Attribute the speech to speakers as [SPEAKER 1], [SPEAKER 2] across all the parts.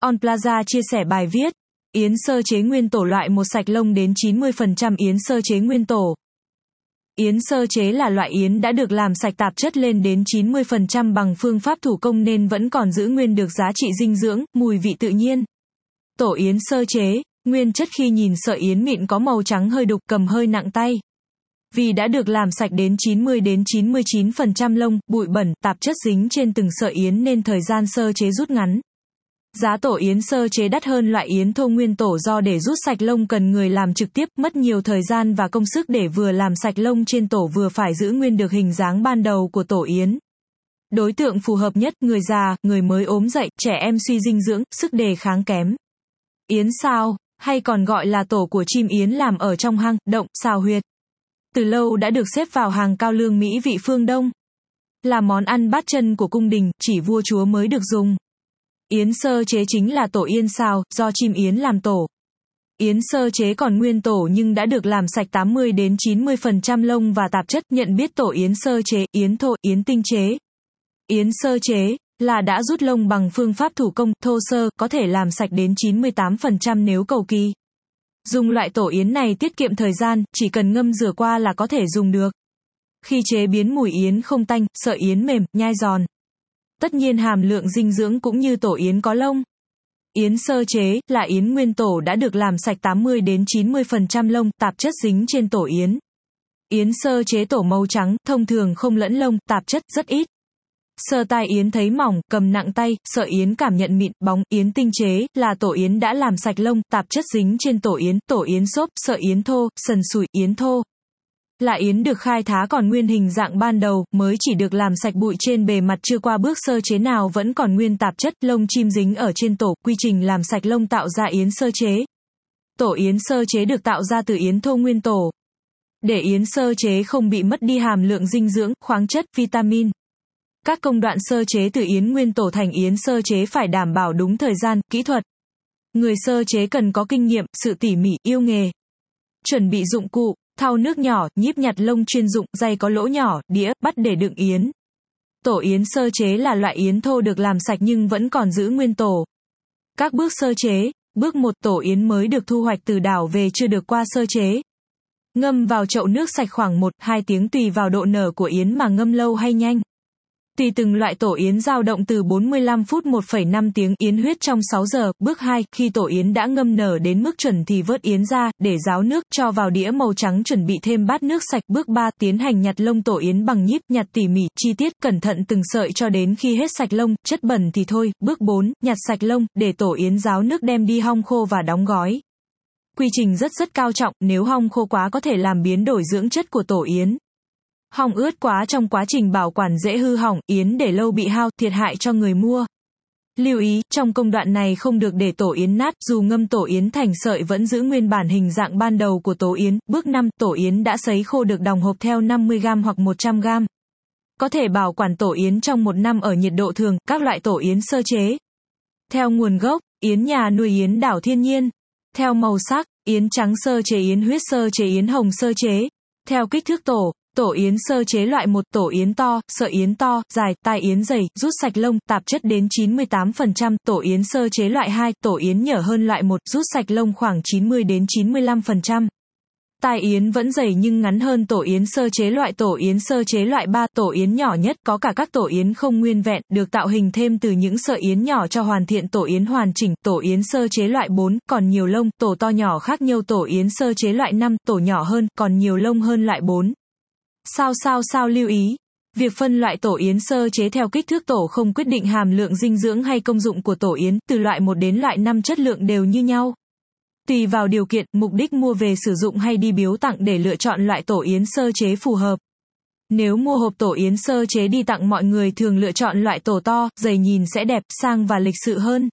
[SPEAKER 1] On Plaza chia sẻ bài viết, Yến sơ chế nguyên tổ loại một sạch lông đến 90% yến sơ chế nguyên tổ. Yến sơ chế là loại yến đã được làm sạch tạp chất lên đến 90% bằng phương pháp thủ công nên vẫn còn giữ nguyên được giá trị dinh dưỡng, mùi vị tự nhiên. Tổ yến sơ chế, nguyên chất khi nhìn sợi yến mịn có màu trắng hơi đục cầm hơi nặng tay. Vì đã được làm sạch đến 90 đến 99% lông, bụi bẩn, tạp chất dính trên từng sợi yến nên thời gian sơ chế rút ngắn. Giá tổ yến sơ chế đắt hơn loại yến thô nguyên tổ do để rút sạch lông cần người làm trực tiếp, mất nhiều thời gian và công sức để vừa làm sạch lông trên tổ vừa phải giữ nguyên được hình dáng ban đầu của tổ yến. Đối tượng phù hợp nhất, người già, người mới ốm dậy, trẻ em suy dinh dưỡng, sức đề kháng kém. Yến sao, hay còn gọi là tổ của chim yến làm ở trong hang, động, xào huyệt. Từ lâu đã được xếp vào hàng cao lương Mỹ vị phương Đông. Là món ăn bát chân của cung đình, chỉ vua chúa mới được dùng. Yến sơ chế chính là tổ yên sao, do chim yến làm tổ. Yến sơ chế còn nguyên tổ nhưng đã được làm sạch 80 đến 90% lông và tạp chất, nhận biết tổ yến sơ chế, yến thô, yến tinh chế. Yến sơ chế là đã rút lông bằng phương pháp thủ công, thô sơ, có thể làm sạch đến 98% nếu cầu kỳ. Dùng loại tổ yến này tiết kiệm thời gian, chỉ cần ngâm rửa qua là có thể dùng được. Khi chế biến mùi yến không tanh, sợi yến mềm, nhai giòn. Tất nhiên hàm lượng dinh dưỡng cũng như tổ yến có lông. Yến sơ chế là yến nguyên tổ đã được làm sạch 80 đến 90% lông, tạp chất dính trên tổ yến. Yến sơ chế tổ màu trắng, thông thường không lẫn lông, tạp chất rất ít. Sơ tai yến thấy mỏng, cầm nặng tay, sợ yến cảm nhận mịn, bóng, yến tinh chế, là tổ yến đã làm sạch lông, tạp chất dính trên tổ yến, tổ yến xốp, sợ yến thô, sần sùi, yến thô. Lạ yến được khai thá còn nguyên hình dạng ban đầu, mới chỉ được làm sạch bụi trên bề mặt chưa qua bước sơ chế nào vẫn còn nguyên tạp chất, lông chim dính ở trên tổ, quy trình làm sạch lông tạo ra yến sơ chế. Tổ yến sơ chế được tạo ra từ yến thô nguyên tổ. Để yến sơ chế không bị mất đi hàm lượng dinh dưỡng, khoáng chất, vitamin. Các công đoạn sơ chế từ yến nguyên tổ thành yến sơ chế phải đảm bảo đúng thời gian, kỹ thuật. Người sơ chế cần có kinh nghiệm, sự tỉ mỉ, yêu nghề. Chuẩn bị dụng cụ, thau nước nhỏ, nhíp nhặt lông chuyên dụng, dây có lỗ nhỏ, đĩa, bắt để đựng yến. Tổ yến sơ chế là loại yến thô được làm sạch nhưng vẫn còn giữ nguyên tổ. Các bước sơ chế, bước 1 tổ yến mới được thu hoạch từ đảo về chưa được qua sơ chế. Ngâm vào chậu nước sạch khoảng 1-2 tiếng tùy vào độ nở của yến mà ngâm lâu hay nhanh. Tùy từng loại tổ yến dao động từ 45 phút 1,5 tiếng yến huyết trong 6 giờ. Bước 2, khi tổ yến đã ngâm nở đến mức chuẩn thì vớt yến ra, để ráo nước, cho vào đĩa màu trắng chuẩn bị thêm bát nước sạch. Bước 3, tiến hành nhặt lông tổ yến bằng nhíp, nhặt tỉ mỉ, chi tiết, cẩn thận từng sợi cho đến khi hết sạch lông, chất bẩn thì thôi. Bước 4, nhặt sạch lông, để tổ yến ráo nước đem đi hong khô và đóng gói. Quy trình rất rất cao trọng, nếu hong khô quá có thể làm biến đổi dưỡng chất của tổ yến. Hỏng ướt quá trong quá trình bảo quản dễ hư hỏng, yến để lâu bị hao, thiệt hại cho người mua. Lưu ý, trong công đoạn này không được để tổ yến nát, dù ngâm tổ yến thành sợi vẫn giữ nguyên bản hình dạng ban đầu của tổ yến. Bước 5, tổ yến đã sấy khô được đồng hộp theo 50g hoặc 100g. Có thể bảo quản tổ yến trong một năm ở nhiệt độ thường, các loại tổ yến sơ chế. Theo nguồn gốc, yến nhà nuôi yến đảo thiên nhiên. Theo màu sắc, yến trắng sơ chế yến huyết sơ chế yến hồng sơ chế. Theo kích thước tổ, Tổ yến sơ chế loại một tổ yến to, sợi yến to, dài, tai yến dày, rút sạch lông, tạp chất đến 98%, tổ yến sơ chế loại 2, tổ yến nhỏ hơn loại 1, rút sạch lông khoảng 90 đến 95%. Tai yến vẫn dày nhưng ngắn hơn tổ yến sơ chế loại tổ yến sơ chế loại 3, tổ yến nhỏ nhất có cả các tổ yến không nguyên vẹn, được tạo hình thêm từ những sợi yến nhỏ cho hoàn thiện tổ yến hoàn chỉnh, tổ yến sơ chế loại 4, còn nhiều lông, tổ to nhỏ khác nhau tổ yến sơ chế loại 5, tổ nhỏ hơn, còn nhiều lông hơn loại 4. Sao sao sao lưu ý. Việc phân loại tổ yến sơ chế theo kích thước tổ không quyết định hàm lượng dinh dưỡng hay công dụng của tổ yến, từ loại 1 đến loại 5 chất lượng đều như nhau. Tùy vào điều kiện, mục đích mua về sử dụng hay đi biếu tặng để lựa chọn loại tổ yến sơ chế phù hợp. Nếu mua hộp tổ yến sơ chế đi tặng mọi người thường lựa chọn loại tổ to, dày nhìn sẽ đẹp, sang và lịch sự hơn.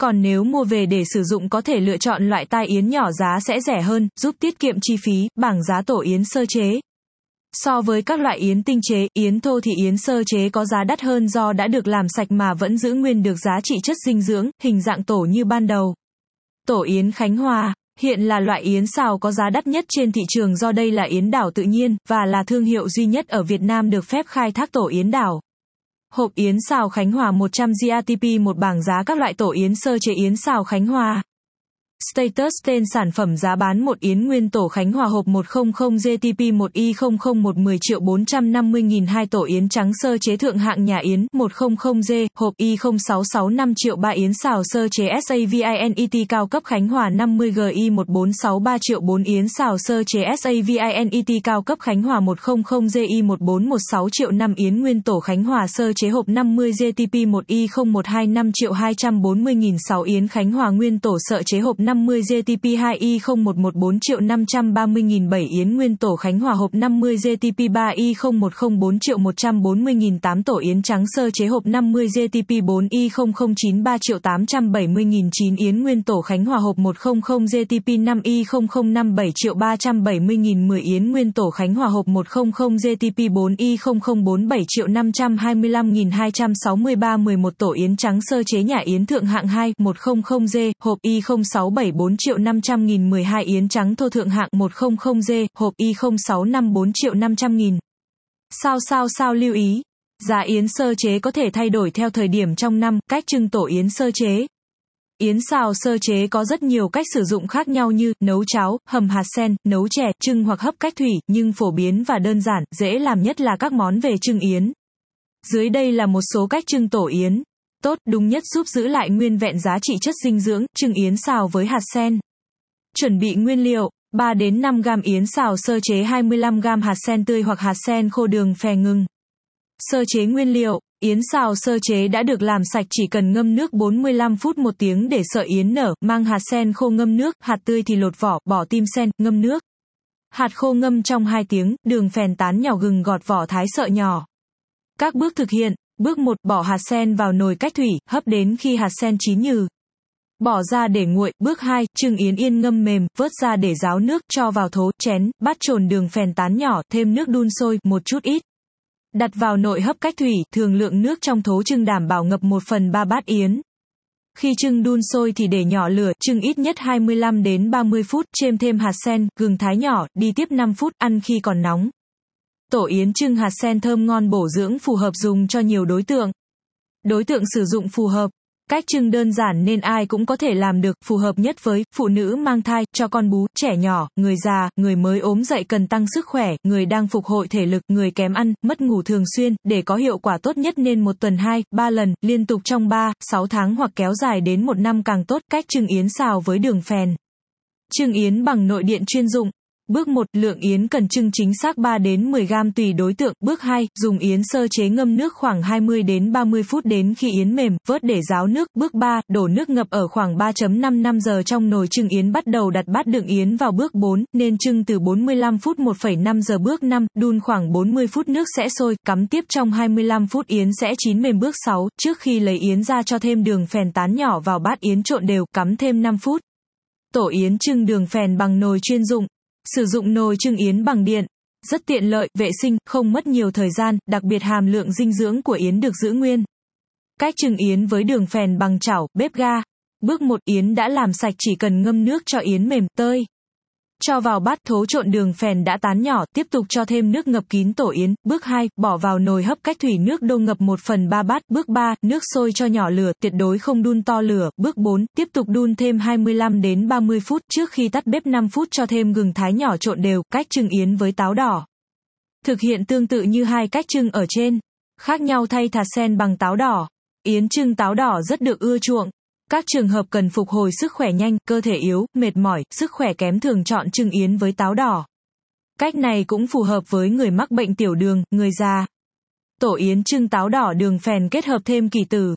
[SPEAKER 1] Còn nếu mua về để sử dụng có thể lựa chọn loại tai yến nhỏ giá sẽ rẻ hơn, giúp tiết kiệm chi phí, bảng giá tổ yến sơ chế. So với các loại yến tinh chế, yến thô thì yến sơ chế có giá đắt hơn do đã được làm sạch mà vẫn giữ nguyên được giá trị chất dinh dưỡng, hình dạng tổ như ban đầu. Tổ yến Khánh Hòa hiện là loại yến xào có giá đắt nhất trên thị trường do đây là yến đảo tự nhiên và là thương hiệu duy nhất ở Việt Nam được phép khai thác tổ yến đảo. Hộp yến xào Khánh Hòa 100 GATP một bảng giá các loại tổ yến sơ chế yến xào Khánh Hòa. Status tên sản phẩm giá bán một yến nguyên tổ Khánh Hòa hộp 100 GTP 1Y001 10 triệu 450 nghìn hai tổ yến trắng sơ chế thượng hạng nhà yến 100G hộp Y0665 triệu 3 yến xào sơ chế SAVINET cao cấp Khánh Hòa 50 GI 1463 triệu 4 yến xào sơ chế SAVINET cao cấp Khánh Hòa 100GI 1416 triệu 5 yến nguyên tổ Khánh Hòa sơ chế hộp 50 GTP 1Y0125 triệu 240 nghìn 6 yến Khánh Hòa nguyên tổ sợ chế hộp 50 50 GTP2Y0114 triệu 530 nghìn 7 Yến Nguyên Tổ Khánh Hòa hộp 50 GTP3Y0104 triệu 140 nghìn 8 Tổ Yến Trắng Sơ chế hộp 50 GTP4Y0093 triệu 870 nghìn 9 Yến Nguyên Tổ Khánh Hòa hộp 100 GTP5Y0057 triệu 370 nghìn 10 Yến Nguyên Tổ Khánh Hòa hộp 100 GTP4Y0047 triệu 525 nghìn 263 11 Tổ Yến Trắng Sơ chế nhà Yến Thượng hạng 2 100G hộp Y067 74 triệu 500 nghìn 12 yến trắng thô thượng hạng 100G, hộp Y0654 triệu 500 nghìn. Sao sao sao lưu ý. Giá yến sơ chế có thể thay đổi theo thời điểm trong năm, cách trưng tổ yến sơ chế. Yến xào sơ chế có rất nhiều cách sử dụng khác nhau như nấu cháo, hầm hạt sen, nấu chè, trưng hoặc hấp cách thủy, nhưng phổ biến và đơn giản, dễ làm nhất là các món về trưng yến. Dưới đây là một số cách trưng tổ yến tốt, đúng nhất giúp giữ lại nguyên vẹn giá trị chất dinh dưỡng, trưng yến xào với hạt sen. Chuẩn bị nguyên liệu, 3 đến 5 gam yến xào sơ chế 25 gam hạt sen tươi hoặc hạt sen khô đường phè ngừng. Sơ chế nguyên liệu, yến xào sơ chế đã được làm sạch chỉ cần ngâm nước 45 phút một tiếng để sợ yến nở, mang hạt sen khô ngâm nước, hạt tươi thì lột vỏ, bỏ tim sen, ngâm nước. Hạt khô ngâm trong 2 tiếng, đường phèn tán nhỏ gừng gọt vỏ thái sợ nhỏ. Các bước thực hiện, Bước 1, bỏ hạt sen vào nồi cách thủy, hấp đến khi hạt sen chín nhừ. Bỏ ra để nguội. Bước 2, trưng yến yên ngâm mềm, vớt ra để ráo nước, cho vào thố, chén, bát trồn đường phèn tán nhỏ, thêm nước đun sôi, một chút ít. Đặt vào nồi hấp cách thủy, thường lượng nước trong thố trưng đảm bảo ngập 1 phần 3 bát yến. Khi trưng đun sôi thì để nhỏ lửa, trưng ít nhất 25 đến 30 phút, chêm thêm hạt sen, gừng thái nhỏ, đi tiếp 5 phút, ăn khi còn nóng. Tổ yến trưng hạt sen thơm ngon bổ dưỡng phù hợp dùng cho nhiều đối tượng. Đối tượng sử dụng phù hợp. Cách trưng đơn giản nên ai cũng có thể làm được, phù hợp nhất với phụ nữ mang thai, cho con bú, trẻ nhỏ, người già, người mới ốm dậy cần tăng sức khỏe, người đang phục hồi thể lực, người kém ăn, mất ngủ thường xuyên, để có hiệu quả tốt nhất nên một tuần 2, 3 lần, liên tục trong 3, 6 tháng hoặc kéo dài đến một năm càng tốt. Cách trưng yến xào với đường phèn. Trưng yến bằng nội điện chuyên dụng. Bước 1, lượng yến cần trưng chính xác 3 đến 10 gram tùy đối tượng. Bước 2, dùng yến sơ chế ngâm nước khoảng 20 đến 30 phút đến khi yến mềm, vớt để ráo nước. Bước 3, đổ nước ngập ở khoảng 3.55 giờ trong nồi trưng yến bắt đầu đặt bát đựng yến vào bước 4, nên trưng từ 45 phút 1,5 giờ bước 5, đun khoảng 40 phút nước sẽ sôi, cắm tiếp trong 25 phút yến sẽ chín mềm bước 6, trước khi lấy yến ra cho thêm đường phèn tán nhỏ vào bát yến trộn đều, cắm thêm 5 phút. Tổ yến trưng đường phèn bằng nồi chuyên dụng. Sử dụng nồi trưng yến bằng điện. Rất tiện lợi, vệ sinh, không mất nhiều thời gian, đặc biệt hàm lượng dinh dưỡng của yến được giữ nguyên. Cách trưng yến với đường phèn bằng chảo, bếp ga. Bước 1 yến đã làm sạch chỉ cần ngâm nước cho yến mềm, tơi. Cho vào bát thố trộn đường phèn đã tán nhỏ, tiếp tục cho thêm nước ngập kín tổ yến. Bước 2, bỏ vào nồi hấp cách thủy nước đô ngập 1 phần 3 bát. Bước 3, nước sôi cho nhỏ lửa, tuyệt đối không đun to lửa. Bước 4, tiếp tục đun thêm 25 đến 30 phút trước khi tắt bếp 5 phút cho thêm gừng thái nhỏ trộn đều, cách trưng yến với táo đỏ. Thực hiện tương tự như hai cách trưng ở trên. Khác nhau thay thạt sen bằng táo đỏ. Yến trưng táo đỏ rất được ưa chuộng. Các trường hợp cần phục hồi sức khỏe nhanh, cơ thể yếu, mệt mỏi, sức khỏe kém thường chọn trưng yến với táo đỏ. Cách này cũng phù hợp với người mắc bệnh tiểu đường, người già. Tổ yến trưng táo đỏ đường phèn kết hợp thêm kỳ tử.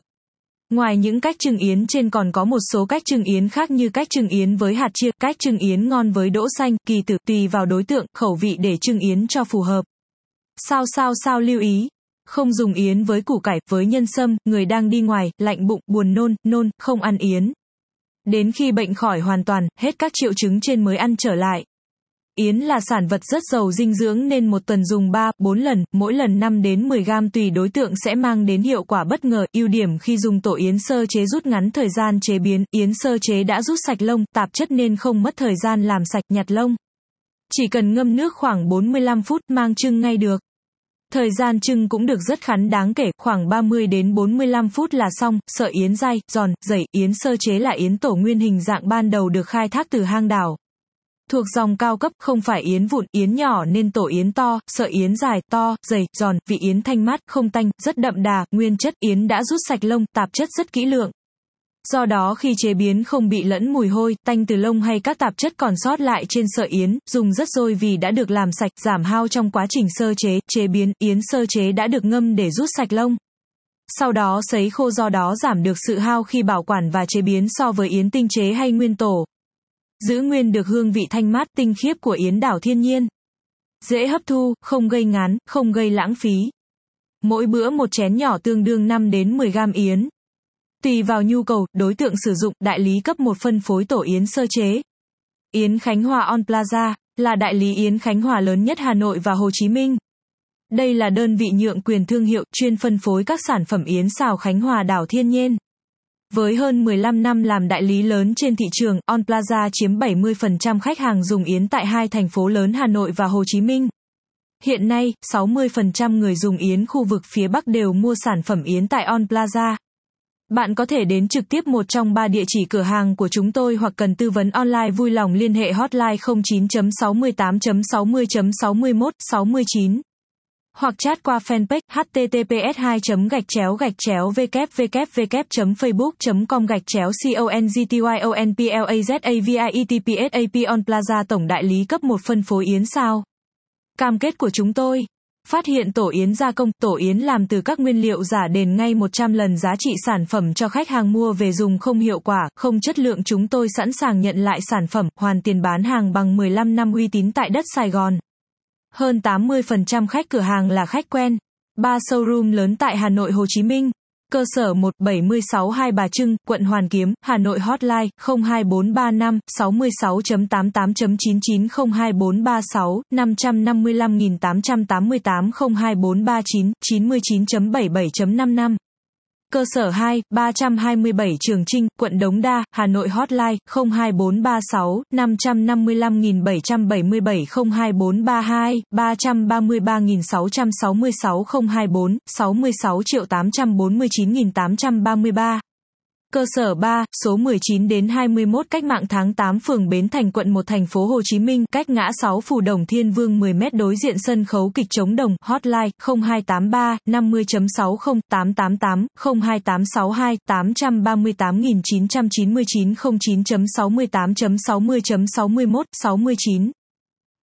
[SPEAKER 1] Ngoài những cách trưng yến trên còn có một số cách trưng yến khác như cách trưng yến với hạt chia, cách trưng yến ngon với đỗ xanh, kỳ tử, tùy vào đối tượng, khẩu vị để trưng yến cho phù hợp. Sao sao sao lưu ý, không dùng yến với củ cải, với nhân sâm, người đang đi ngoài, lạnh bụng, buồn nôn, nôn, không ăn yến. Đến khi bệnh khỏi hoàn toàn, hết các triệu chứng trên mới ăn trở lại. Yến là sản vật rất giàu dinh dưỡng nên một tuần dùng 3, 4 lần, mỗi lần 5 đến 10 gram tùy đối tượng sẽ mang đến hiệu quả bất ngờ. Ưu điểm khi dùng tổ yến sơ chế rút ngắn thời gian chế biến, yến sơ chế đã rút sạch lông, tạp chất nên không mất thời gian làm sạch nhặt lông. Chỉ cần ngâm nước khoảng 45 phút mang trưng ngay được. Thời gian trưng cũng được rất khắn đáng kể, khoảng 30 đến 45 phút là xong, sợi yến dai, giòn, dày, yến sơ chế là yến tổ nguyên hình dạng ban đầu được khai thác từ hang đảo. Thuộc dòng cao cấp, không phải yến vụn, yến nhỏ nên tổ yến to, sợi yến dài, to, dày, giòn, vị yến thanh mát, không tanh, rất đậm đà, nguyên chất yến đã rút sạch lông, tạp chất rất kỹ lượng. Do đó khi chế biến không bị lẫn mùi hôi, tanh từ lông hay các tạp chất còn sót lại trên sợi yến, dùng rất dôi vì đã được làm sạch, giảm hao trong quá trình sơ chế, chế biến, yến sơ chế đã được ngâm để rút sạch lông. Sau đó sấy khô do đó giảm được sự hao khi bảo quản và chế biến so với yến tinh chế hay nguyên tổ. Giữ nguyên được hương vị thanh mát tinh khiết của yến đảo thiên nhiên. Dễ hấp thu, không gây ngán, không gây lãng phí. Mỗi bữa một chén nhỏ tương đương 5 đến 10 gam yến. Tùy vào nhu cầu, đối tượng sử dụng, đại lý cấp một phân phối tổ yến sơ chế. Yến Khánh Hòa On Plaza là đại lý yến Khánh Hòa lớn nhất Hà Nội và Hồ Chí Minh. Đây là đơn vị nhượng quyền thương hiệu chuyên phân phối các sản phẩm yến xào Khánh Hòa đảo Thiên Nhiên. Với hơn 15 năm làm đại lý lớn trên thị trường, On Plaza chiếm 70% khách hàng dùng yến tại hai thành phố lớn Hà Nội và Hồ Chí Minh. Hiện nay, 60% người dùng yến khu vực phía Bắc đều mua sản phẩm yến tại On Plaza. Bạn có thể đến trực tiếp một trong ba địa chỉ cửa hàng của chúng tôi hoặc cần tư vấn online vui lòng liên hệ hotline 09.68.60.61.69 hoặc chat qua fanpage https 2 gạch chéo gạch chéo www facebook com gạch chéo congtyonplazavitpsap on plaza tổng đại lý cấp một phân phối yến sao. Cam kết của chúng tôi Phát hiện tổ yến gia công, tổ yến làm từ các nguyên liệu giả đền ngay 100 lần giá trị sản phẩm cho khách hàng mua về dùng không hiệu quả, không chất lượng chúng tôi sẵn sàng nhận lại sản phẩm, hoàn tiền bán hàng bằng 15 năm uy tín tại đất Sài Gòn. Hơn 80% khách cửa hàng là khách quen. Ba showroom lớn tại Hà Nội Hồ Chí Minh. Cơ sở 176 Hai Bà Trưng, quận Hoàn Kiếm, Hà Nội Hotline 02435 66.88.99 02436 555888 02439 99.77.55 Cơ sở 2, 327 Trường Trinh, quận Đống Đa, Hà Nội Hotline 02436 555777 02432 333666 024 66 849 833 Cơ sở 3, số 19 đến 21 cách mạng tháng 8 phường Bến Thành quận 1 thành phố Hồ Chí Minh, cách ngã 6 Phủ Đồng Thiên Vương 10 m đối diện sân khấu kịch chống đồng, hotline 0283 50.60 888 02862 838999 09.68.60.60.61 69